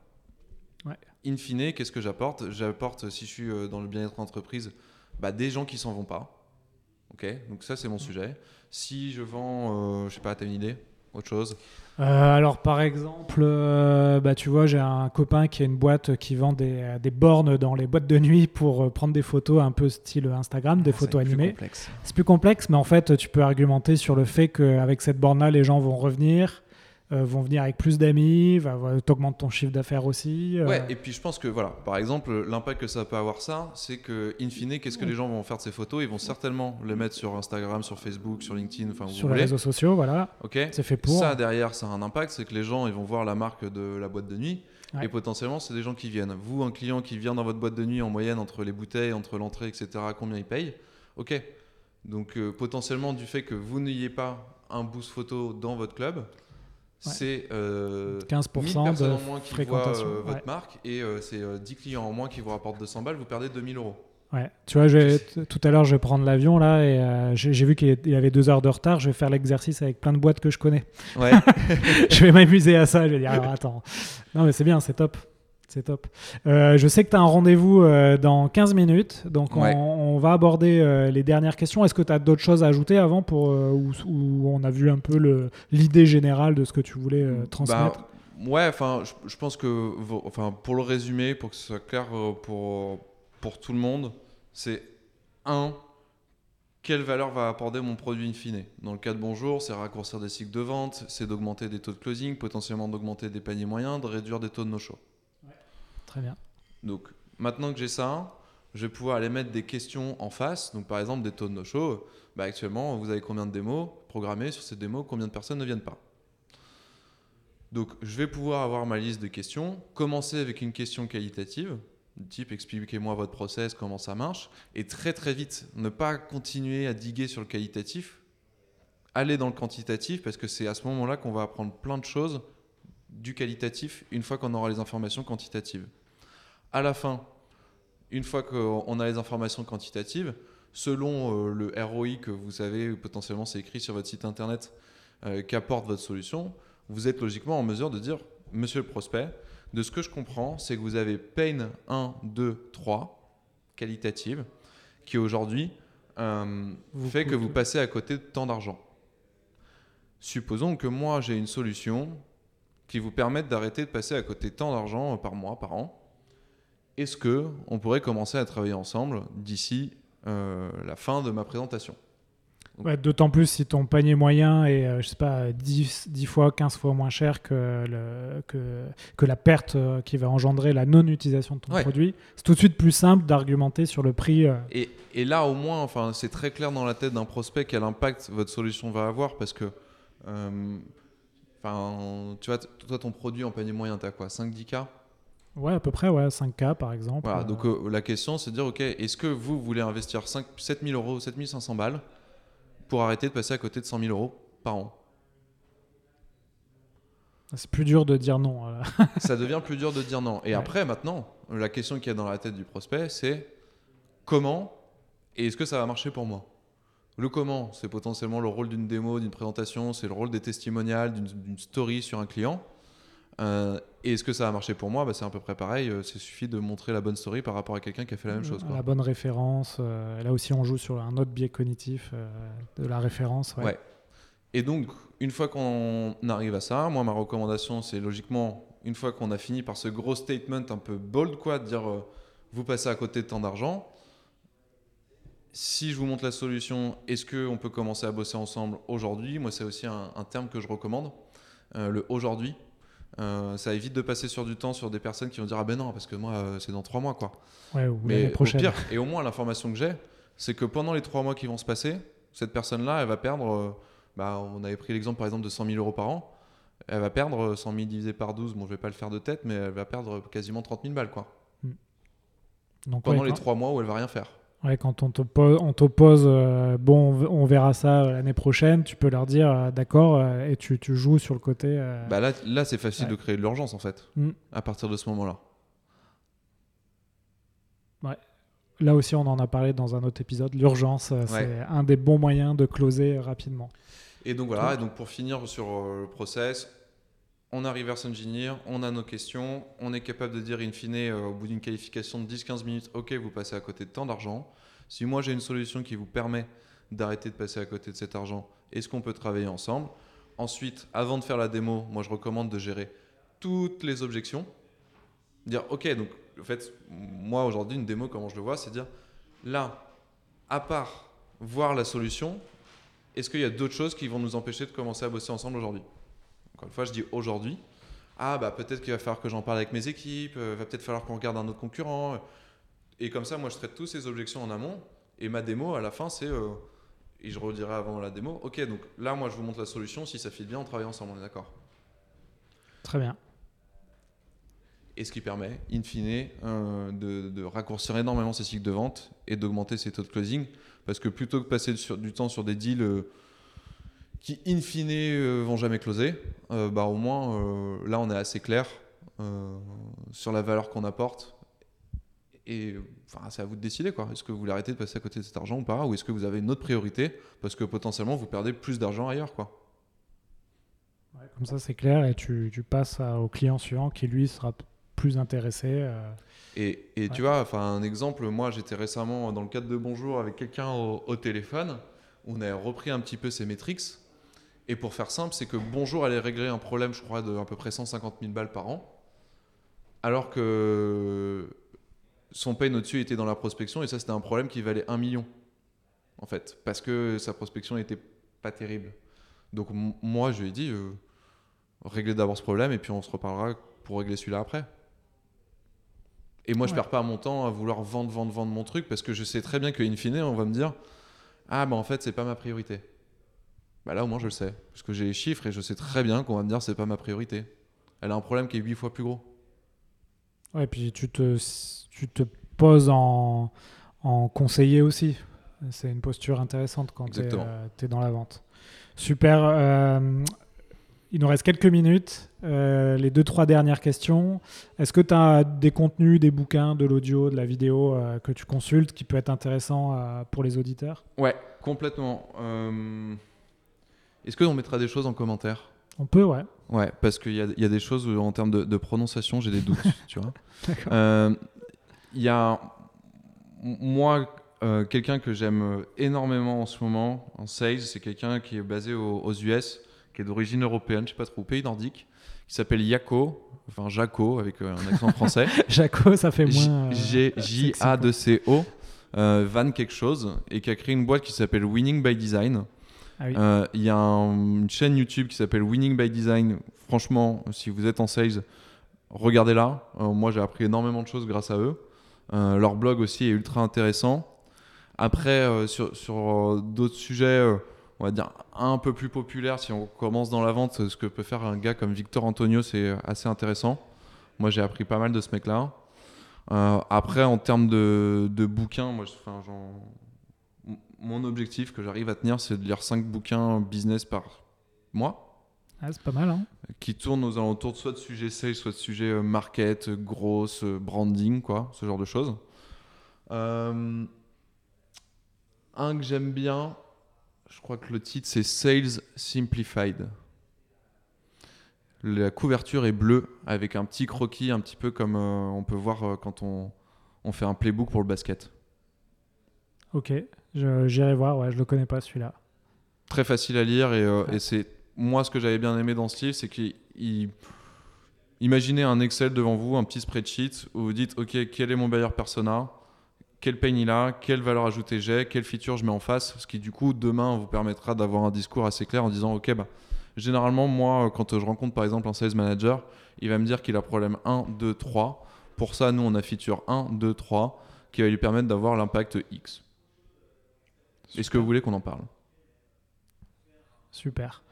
Ouais.
In fine, qu'est-ce que j'apporte? J'apporte, si je suis euh, dans le bien-être entreprise, bah, des gens qui s'en vont pas. Ok, donc ça, c'est mon sujet. Si je vends, euh, je sais pas, t'as une idée? Autre chose?
Euh, alors par exemple, euh, bah, tu vois, j'ai un copain qui a une boîte qui vend des, euh, des bornes dans les boîtes de nuit pour euh, prendre des photos un peu style Instagram, des
Ah,
photos
c'est plus
animées.
complexe.
C'est plus complexe, mais en fait, tu peux argumenter sur le fait qu'avec cette borne-là, les gens vont revenir, euh, vont venir avec plus d'amis, va, va- t'augmentes ton chiffre d'affaires aussi. euh,
Ouais, et puis je pense que, voilà, par exemple, l'impact que ça peut avoir, ça, c'est que, in fine, qu'est-ce que les gens vont faire de ces photos? Ils vont certainement les mettre sur Instagram, sur Facebook, sur LinkedIn, enfin,
sur
vous
les
voulez.
réseaux sociaux, voilà,
Ok
c'est fait pour.
Ça, derrière, ça a un impact, c'est que les gens, ils vont voir la marque de la boîte de nuit,
Ouais.
et potentiellement, c'est des gens qui viennent. Vous, un client qui vient dans votre boîte de nuit, en moyenne, entre les bouteilles, entre l'entrée, etc., combien il paye Ok. Donc, euh, potentiellement, du fait que vous n'ayez pas un boost photo dans votre club, c'est euh,
15%
1000 personnes
de
en moins qui voient euh, votre
ouais.
marque et euh, c'est euh, 10 clients en moins qui vous rapportent 200 balles, vous perdez 2000 euros.
Ouais. Tu vois, je tout à l'heure, je vais prendre l'avion là et euh, j'ai vu qu'il y avait deux heures de retard. Je vais faire l'exercice avec plein de boîtes que je connais.
Ouais. <laughs>
je vais m'amuser à ça. Je vais dire, alors attends. Non, mais c'est bien, c'est top. C'est top. Euh, je sais que tu as un rendez-vous euh, dans 15 minutes, donc on,
Ouais.
on va aborder euh, les dernières questions. Est-ce que tu as d'autres choses à ajouter avant pour, où, où on a vu un peu l'idée générale de ce que tu voulais euh, transmettre?
Bah, ouais, enfin, je, je pense que, enfin, pour le résumer, pour que ce soit clair pour, pour tout le monde, c'est un, quelle valeur va apporter mon produit in fine? Dans le cas de Bonjour, c'est raccourcir des cycles de vente, c'est d'augmenter des taux de closing, potentiellement d'augmenter des paniers moyens, de réduire des taux de no-show.
Très bien.
Donc maintenant que j'ai ça, je vais pouvoir aller mettre des questions en face. Donc par exemple des taux de no-show. Bah, actuellement, vous avez combien de démos programmées sur ces démos? Combien de personnes ne viennent pas? Donc je vais pouvoir avoir ma liste de questions. Commencer avec une question qualitative, type expliquez-moi votre process, comment ça marche. Et très très vite, ne pas continuer à diguer sur le qualitatif. Aller dans le quantitatif parce que c'est à ce moment-là qu'on va apprendre plein de choses du qualitatif une fois qu'on aura les informations quantitatives à la fin, une fois qu'on a les informations quantitatives, selon euh, le ROI que vous savez, potentiellement c'est écrit sur votre site internet, euh, qu'apporte votre solution, vous êtes logiquement en mesure de dire, monsieur le prospect, de ce que je comprends, c'est que vous avez pain 1, 2, 3, qualitative, qui aujourd'hui euh, fait que vous passez à côté de tant d'argent. Supposons que moi j'ai une solution qui vous permette d'arrêter de passer à côté de tant d'argent par mois, par an. Est-ce que on pourrait commencer à travailler ensemble d'ici euh, la fin de ma présentation?
Ouais, D'autant plus si ton panier moyen est, euh, je sais pas, 10, 10 fois, 15 fois moins cher que, le, que, que la perte euh, qui va engendrer la non-utilisation de ton
Ouais.
produit, c'est tout de suite plus simple d'argumenter sur le prix. euh,
et, et là, au moins, enfin, c'est très clair dans la tête d'un prospect quel impact votre solution va avoir parce que, enfin, tu vois, toi, ton produit en panier moyen, t'as quoi? 5-10K
Ouais, à peu près, ouais, 5K par exemple.
Voilà,
Euh,
donc euh, la question c'est de dire, ok, est-ce que vous voulez investir 5, 7000 euros, 7500 balles pour arrêter de passer à côté de 100 000 euros par an?
C'est plus dur de dire non. euh. <laughs>
Ça devient plus dur de dire non. Et
Ouais.
après, maintenant, la question qu'il y a dans la tête du prospect, c'est comment et est-ce que ça va marcher pour moi? Le comment, c'est potentiellement le rôle d'une démo, d'une présentation, c'est le rôle des testimonials, d'une d'une story sur un client. Euh, et est-ce que ça a marché pour moi? Bah, C'est à peu près pareil. Euh, c'est suffit de montrer la bonne story par rapport à quelqu'un qui a fait la même chose.
La bonne référence. Euh, là aussi, on joue sur un autre biais cognitif de la référence.
Ouais. Et donc, une fois qu'on arrive à ça, moi, ma recommandation, c'est logiquement, une fois qu'on a fini par ce gros statement un peu bold, quoi, de dire vous passez à côté de tant d'argent. Si je vous montre la solution, est-ce qu'on peut commencer à bosser ensemble aujourd'hui? Moi, c'est aussi un, terme que je recommande, le aujourd'hui. Euh, ça évite de passer sur du temps sur des personnes qui vont dire ah ben non parce que moi euh, c'est dans trois mois quoi.
Ouais, ou Mais.
Au pire, et au moins l'information que j'ai, c'est que pendant les trois mois qui vont se passer, cette personne-là, elle va perdre. Euh, bah, on avait pris l'exemple par exemple de 100 000 euros par an. Elle va perdre 100 000 divisé par 12. Bon, je vais pas le faire de tête, mais elle va perdre quasiment 30 000 balles quoi. Hmm. Donc, pendant les trois mois où elle va rien faire.
Ouais, quand on t'oppose, euh, bon, on verra ça euh, l'année prochaine, tu peux leur dire euh, d'accord et tu, tu, joues sur le côté.
Bah là, là c'est facile de créer de l'urgence en fait, mm. à partir de ce moment-là.
Ouais. Là aussi, on en a parlé dans un autre épisode. L'urgence, c'est un des bons moyens de closer rapidement.
Et donc voilà, et donc pour finir sur le process, on a reverse engineer, on a nos questions, on est capable de dire in fine euh, au bout d'une qualification de 10-15 minutes, ok, vous passez à côté de tant d'argent. Si moi j'ai une solution qui vous permet d'arrêter de passer à côté de cet argent, est-ce qu'on peut travailler ensemble? Ensuite, avant de faire la démo, moi je recommande de gérer toutes les objections. Dire, ok, donc en fait, moi aujourd'hui, une démo, comment je le vois, c'est dire, là, à part voir la solution, est-ce qu'il y a d'autres choses qui vont nous empêcher de commencer à bosser ensemble aujourd'hui? Encore une fois, je dis aujourd'hui. Ah, bah peut-être qu'il va falloir que j'en parle avec mes équipes, euh, va peut-être falloir qu'on regarde un autre concurrent. Et comme ça, moi, je traite tous ces objections en amont. Et ma démo, à la fin, c'est. Euh, et je redirai avant la démo Ok, donc là, moi, je vous montre la solution. Si ça file bien, on travaille ensemble, on est d'accord
Très bien.
Et ce qui permet, in fine, euh, de, raccourcir énormément ces cycles de vente et d'augmenter ses taux de closing. Parce que plutôt que passer du temps sur des deals qui in fine euh, vont jamais closer, euh, bah, au moins euh, là on est assez clair sur la valeur qu'on apporte. Et enfin, c'est à vous de décider quoi. Est-ce que vous voulez arrêter de passer à côté de cet argent ou pas? Ou est-ce que vous avez une autre priorité? Parce que potentiellement vous perdez plus d'argent ailleurs quoi.
comme ça c'est clair et tu, tu passes au client suivant qui lui sera plus intéressé.
Et, et tu vois, enfin un exemple, moi j'étais récemment dans le cadre de Bonjour avec quelqu'un au, au téléphone. On a repris un petit peu ses métriques et pour faire simple, c'est que Bonjour allait régler un problème, je crois, de à peu près 150 000 balles par an, alors que son pain au-dessus était dans la prospection, et ça, c'était un problème qui valait 1 million, en fait, parce que sa prospection n'était pas terrible. Donc, moi, je lui ai dit, euh, réglez d'abord ce problème, et puis on se reparlera pour régler celui-là après. Et moi, je perds pas mon temps à vouloir vendre, vendre, vendre mon truc, parce que je sais très bien qu'in fine, on va me dire, ah, ben en fait, c'est pas ma priorité. Bah là au moins je le sais. Parce que j'ai les chiffres et je sais très bien qu'on va me dire c'est pas ma priorité. Elle a un problème qui est 8 fois plus gros.
Ouais, et puis tu te, tu te poses en, en conseiller aussi. C'est une posture intéressante quand tu es, euh, dans la vente. Super. Euh, il nous reste quelques minutes. Euh, les deux, trois dernières questions. Est-ce que tu as des contenus, des bouquins, de l'audio, de la vidéo que tu consultes qui peut être intéressant pour les auditeurs?
Ouais, complètement. Est-ce qu'on mettra des choses en commentaire?
On peut, ouais.
Ouais, parce qu'il y, y, a des choses où, en termes de, prononciation, j'ai des doutes, <laughs> tu vois. Euh, il y a, moi, euh, quelqu'un que j'aime énormément en ce moment en sales, c'est quelqu'un qui est basé aux, US, qui est d'origine européenne, je sais pas trop, pays nordique, qui s'appelle Yako, enfin Jaco avec euh, un accent français. <laughs>
Jaco, ça fait moins.
J-A-D-C-O, Van quelque chose, et qui a créé une boîte qui s'appelle Winning by Design. Ah euh, il y a une chaîne YouTube qui s'appelle Winning by Design. Franchement, si vous êtes en sales, regardez-la. Euh, moi, j'ai appris énormément de choses grâce à eux. Euh, leur blog aussi est ultra intéressant. Après, sur, d'autres sujets, on va dire un peu plus populaires, si on commence dans la vente, ce que peut faire un gars comme Victor Antonio, c'est assez intéressant. Moi, j'ai appris pas mal de ce mec-là. après, en termes de, bouquins, moi, mon objectif que j'arrive à tenir, c'est de lire 5 bouquins business par mois.
Ah, c'est pas mal, hein
Qui tournent aux alentours soit de sujets sales, soit de sujets euh, market, grosse, euh, branding, quoi, ce genre de choses. Euh, un que j'aime bien, je crois que le titre c'est Sales Simplified. la couverture est bleue avec un petit croquis, un petit peu comme on peut voir quand on, on fait un playbook pour le basket.
Ok, j'irai voir, ouais, je le connais pas celui-là.
Très facile à lire et, et c'est moi ce que j'avais bien aimé dans ce livre, c'est qu'il Imaginez un Excel devant vous, un petit spreadsheet où vous dites OK, quel est mon buyer persona? Quel pain il a? Quelle valeur ajoutée j'ai? Quelle feature je mets en face? Ce qui, du coup, demain vous permettra d'avoir un discours assez clair en disant OK, bah, généralement, moi, quand je rencontre par exemple un sales manager, il va me dire qu'il a problème 1, 2, 3. Pour ça, nous, on a feature 1, 2, 3 qui va lui permettre d'avoir l'impact X. Est-ce que vous voulez qu'on en parle?
Super.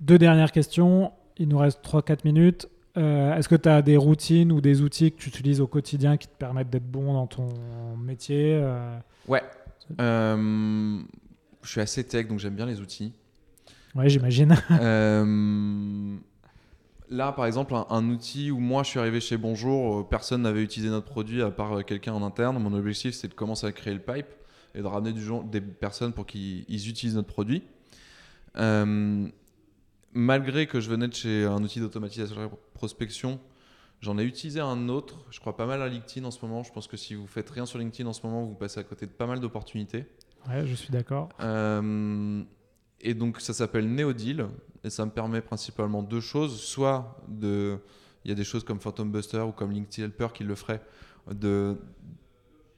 Deux dernières questions. Il nous reste 3-4 minutes. Euh, est-ce que tu as des routines ou des outils que tu utilises au quotidien qui te permettent d'être bon dans ton métier euh?
Ouais. Euh, je suis assez tech, donc j'aime bien les outils.
Ouais, j'imagine. <laughs>
là, par exemple, un, outil où moi je suis arrivé chez Bonjour, personne n'avait utilisé notre produit à part quelqu'un en interne. Mon objectif, c'est de commencer à créer le pipe et de ramener du des personnes pour qu'ils utilisent notre produit malgré que je venais de chez un outil d'automatisation de prospection, j'en ai utilisé un autre. Je crois pas mal à LinkedIn en ce moment. Je pense que si vous faites rien sur LinkedIn en ce moment, vous passez à côté de pas mal d'opportunités.
Ouais, je suis d'accord.
Euh, et donc ça s'appelle Neodeal et ça me permet principalement deux choses. Soit de, il y a des choses comme Phantom Buster ou comme LinkedIn Helper qui le ferait, de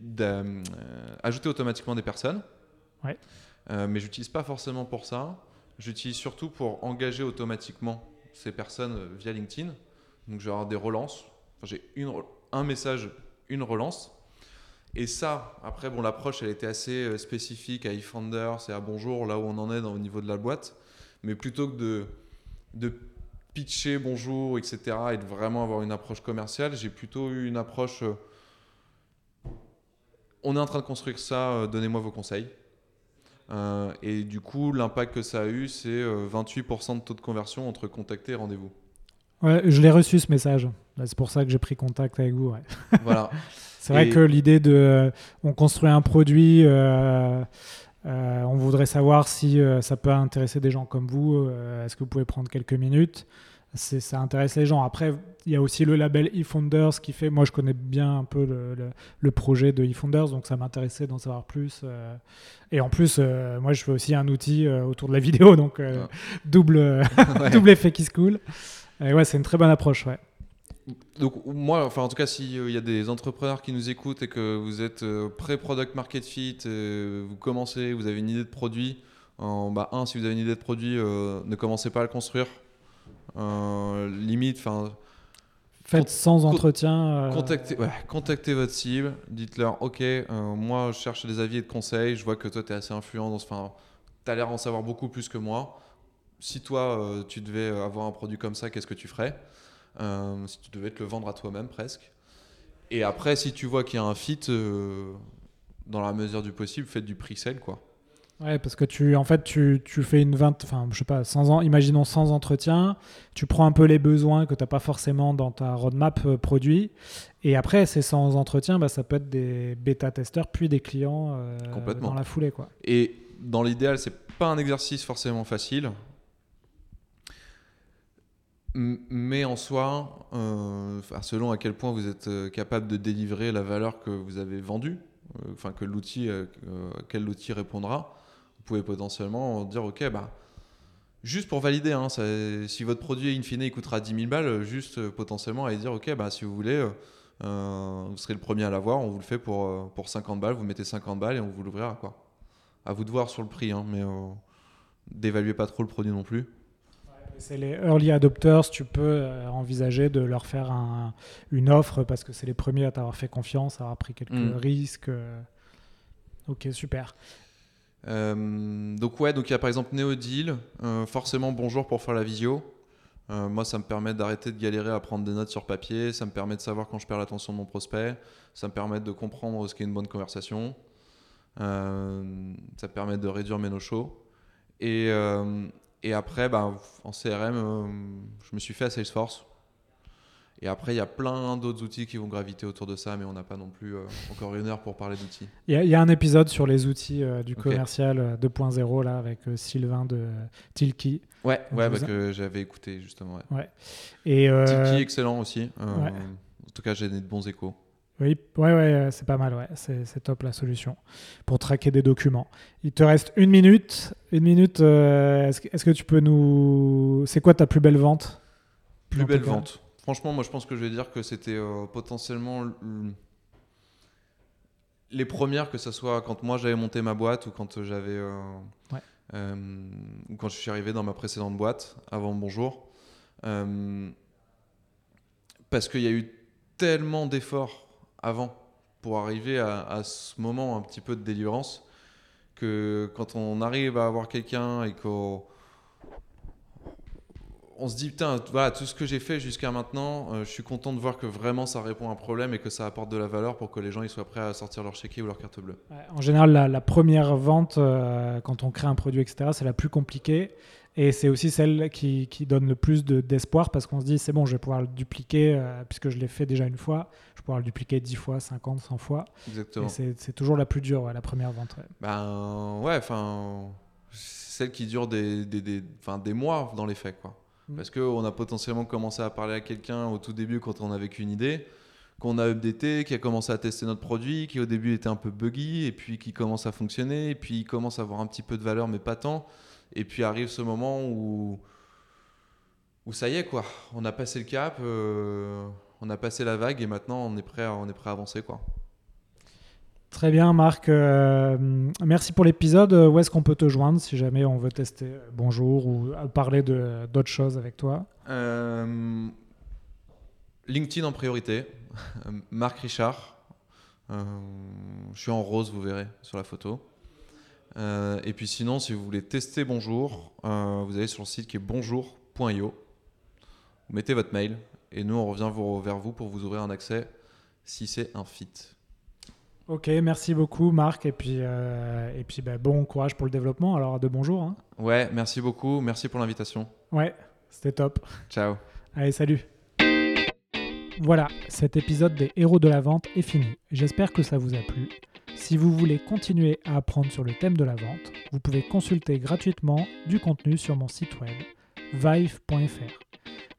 d'ajouter euh, automatiquement des personnes.
Ouais.
Euh, mais j'utilise pas forcément pour ça. J'utilise surtout pour engager automatiquement ces personnes euh, via LinkedIn. Donc, je vais avoir des relances. j'ai un message, une relance. Et ça, après, bon, l'approche, elle était assez euh, spécifique à eFounder, c'est à bonjour, là où on en est dans, au niveau de la boîte. Mais plutôt que de, de pitcher bonjour, etc., et de vraiment avoir une approche commerciale, j'ai plutôt eu une approche. Euh, on est en train de construire ça, donnez-moi vos conseils. Euh, et du coup, l'impact que ça a eu, c'est 28% euh, de taux de conversion entre contacter et rendez-vous.
Ouais, je l'ai reçu ce message. C'est pour ça que j'ai pris contact avec vous. <laughs>
Voilà.
c'est vrai que l'idée de, euh, on construit un produit, on voudrait savoir si ça peut intéresser des gens comme vous. Est-ce que vous pouvez prendre quelques minutes? Ça intéresse les gens. Après, il y a aussi le label eFounders qui fait. Moi, je connais bien un peu le, projet de eFounders, donc ça m'intéressait d'en savoir plus. Euh. et en plus, euh, moi, je fais aussi un outil euh, autour de la vidéo, <laughs> donc ah. double, <laughs> double effet qui se coule. Et ouais, c'est une très bonne approche, ouais.
Donc moi, enfin en tout cas, s'il y a des entrepreneurs qui nous écoutent et que vous êtes pré-product market fit, vous commencez, vous avez une idée de produit, en, bah, un, si vous avez une idée de produit, ne commencez pas à le construire euh, limite, enfin.
Faites sans entretien.
Euh, contactez, votre cible, dites-leur Ok, euh, moi je cherche des avis et de conseils, je vois que toi tu es assez influent dans ce. Enfin, tu as l'air d'en savoir beaucoup plus que moi. Si toi tu devais avoir un produit comme ça, qu'est-ce que tu ferais? Si tu devais te le vendre à toi-même presque. Et après, si tu vois qu'il y a un fit, dans la mesure du possible, faites du pre-sale quoi.
Ouais, parce que tu, en fait, tu, tu fais une 20, enfin, je sais pas, imaginons sans entretien, tu prends un peu les besoins que tu n'as pas forcément dans ta roadmap euh, produit, et après, c'est sans entretien, bah, ça peut être des bêta-testeurs, puis des clients euh, dans la foulée. Quoi.
Et dans l'idéal, c'est pas un exercice forcément facile, mais en soi, euh, selon à quel point vous êtes capable de délivrer la valeur que vous avez vendue, enfin que l'outil, quel l'outil répondra, pouvez potentiellement dire ok bah juste pour valider hein, si votre produit in fine il coûtera 10 000 balles juste euh, potentiellement aller dire ok bah si vous voulez euh, euh, vous serez le premier à l'avoir on vous le fait pour, pour 50 balles vous mettez 50 balles et on vous l'ouvrira quoi à vous de voir sur le prix hein, mais d'évaluer pas trop le produit non plus
c'est les early adopters, tu peux envisager de leur faire une offre parce que c'est les premiers à t'avoir fait confiance, à avoir pris quelques mm. risques. Ok, super.
Euh, donc ouais, donc il y a par exemple Neodeal, euh, forcément bonjour pour faire la visio. Euh, moi, ça me permet d'arrêter de galérer à prendre des notes sur papier, ça me permet de savoir quand je perds l'attention de mon prospect, ça me permet de comprendre ce qu'est une bonne conversation, ça me permet de réduire mes no-shows. Et, et après, bah, en CRM, je me suis fait à Salesforce. Et après, il y a plein d'autres outils qui vont graviter autour de ça, mais on n'a pas non plus euh, encore une heure pour parler d'outils.
Il y, a un épisode sur les outils euh, du commercial 2.0 là avec Sylvain de Tilki.
Ouais, ouais bah, que j'avais écouté justement.
Ouais. Et
Tilki, excellent aussi. En tout cas, j'ai des bons échos.
Oui, ouais, ouais, c'est pas mal, ouais. C'est top la solution pour traquer des documents. Il te reste une minute. Une minute. Est-ce est que tu peux nous. C'est quoi ta plus belle vente?
Plus belle vente. Franchement, moi je pense que je vais dire que c'était euh, potentiellement les premières, que ce soit quand moi j'avais monté ma boîte ou quand j'avais. Euh, euh, ou quand je suis arrivé dans ma précédente boîte, avant Bonjour. parce qu'il y a eu tellement d'efforts avant pour arriver à, à, ce moment un petit peu de délivrance que quand on arrive à avoir quelqu'un et qu'on on se dit, putain, voilà, tout ce que j'ai fait jusqu'à maintenant, euh, je suis content de voir que vraiment ça répond à un problème et que ça apporte de la valeur pour que les gens ils soient prêts à sortir leur chéquier ou leur carte bleue.
en général, la, première vente, euh, quand on crée un produit, etc., c'est la plus compliquée. Et c'est aussi celle qui, qui, donne le plus d'espoir parce qu'on se dit, c'est bon, je vais pouvoir le dupliquer, euh, puisque je l'ai fait déjà une fois, je vais pouvoir le dupliquer 10 fois, 50, 100 fois.
Exactement.
C'est toujours la plus dure, la première vente.
Ben ouais, enfin, celle qui dure des, des, des, des mois dans les faits, quoi. Mm. Parce qu'on a potentiellement commencé à parler à quelqu'un au tout début quand on avait qu'une idée, qu'on a updaté, qui a commencé à tester notre produit, qui au début était un peu buggy, et puis qui commence à fonctionner, et puis il commence à avoir un petit peu de valeur, mais pas tant. Et puis arrive ce moment où, où ça y est, quoi. On a passé le cap, euh, on a passé la vague, et maintenant on est prêt à, on est prêt à avancer, quoi.
Très bien, Marc. Euh, merci pour l'épisode. Où est-ce qu'on peut te joindre si jamais on veut tester Bonjour ou parler d'autres choses avec toi?
Euh, LinkedIn en priorité. <laughs> Marc Richard. Euh, je suis en rose, vous verrez sur la photo. et puis sinon, si vous voulez tester Bonjour, vous allez sur le site qui est bonjour.io. Vous mettez votre mail et nous, on revient vers vous pour vous ouvrir un accès si c'est un fit.
Ok, merci beaucoup Marc et puis, euh, et puis bah, bon courage pour le développement. Alors de bonjour. Hein.
Ouais, merci beaucoup. Merci pour l'invitation.
Ouais, c'était top.
Ciao.
Allez, salut. Voilà, cet épisode des héros de la vente est fini. J'espère que ça vous a plu. Si vous voulez continuer à apprendre sur le thème de la vente, vous pouvez consulter gratuitement du contenu sur mon site web vive.fr.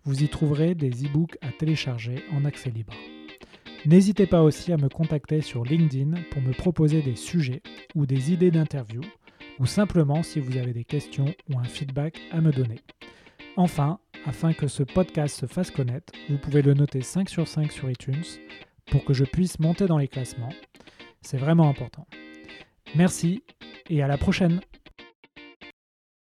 Vous y trouverez des e-books à télécharger en accès libre. N'hésitez pas aussi à me contacter sur LinkedIn pour me proposer des sujets ou des idées d'interview, ou simplement si vous avez des questions ou un feedback à me donner. Enfin, afin que ce podcast se fasse connaître, vous pouvez le noter 5 sur 5 sur iTunes pour que je puisse monter dans les classements. C'est vraiment important. Merci et à la prochaine